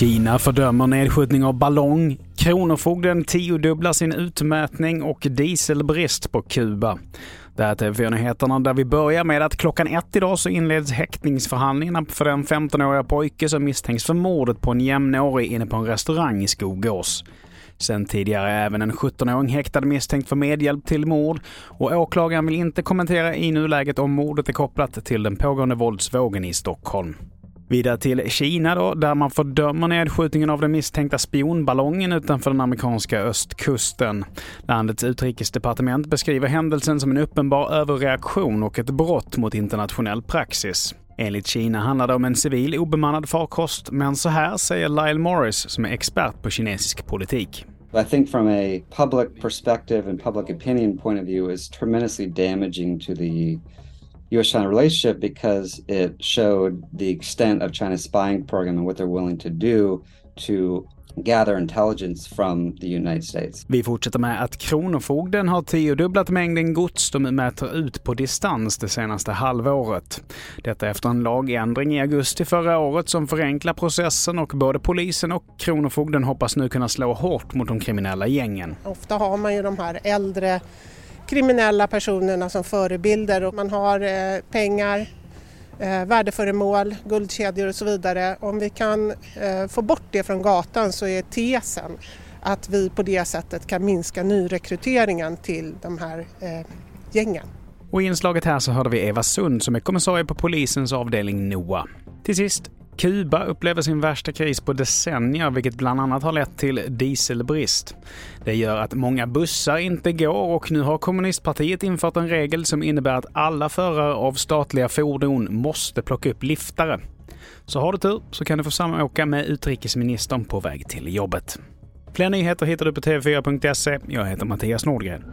Kina fördömer nedskjutning av ballong. Kronofogden tiodubblar sin utmätning och dieselbrist på Kuba. Det här är TV4-nyheterna där vi börjar med att klockan ett idag så inleds häktningsförhandlingarna för den 15-åriga pojke som misstänks för mordet på en jämnårig inne på en restaurang i Skogås. Sen tidigare är även en 17-åring häktad misstänkt för medhjälp till mord och åklagaren vill inte kommentera i nuläget om mordet är kopplat till den pågående våldsvågen i Stockholm. Vidare till Kina då, där man fördömer nedskjutningen av den misstänkta spionballongen utanför den amerikanska östkusten. Landets utrikesdepartement beskriver händelsen som en uppenbar överreaktion och ett brott mot internationell praxis. Enligt Kina handlar det om en civil obemannad farkost, men så här säger Lyle Morris som är expert på kinesisk politik. I think from a public perspective and public opinion point of view is tremendously damaging to the US-China relationship because it showed the extent of China's spying program and what they're willing to do to gather intelligence from the United States. Vi fortsätter med att Kronofogden har tiodubblat mängden gods de mäter ut på distans det senaste halvåret. Detta efter en lagändring i augusti förra året som förenklar processen och både polisen och Kronofogden hoppas nu kunna slå hårt mot de kriminella gängen. Ofta har man ju de här äldre kriminella personerna som förebilder och man har eh, pengar, eh, värdeföremål, guldkedjor och så vidare. Om vi kan eh, få bort det från gatan så är tesen att vi på det sättet kan minska nyrekryteringen till de här eh, gängen. Och i inslaget här så hörde vi Eva Sund som är kommissarie på polisens avdelning NOA. Till sist, Kuba upplever sin värsta kris på decennier vilket bland annat har lett till dieselbrist. Det gör att många bussar inte går och nu har kommunistpartiet infört en regel som innebär att alla förare av statliga fordon måste plocka upp liftare. Så har du tur så kan du få samåka med utrikesministern på väg till jobbet. Fler nyheter hittar du på tv4.se. Jag heter Mattias Nordgren.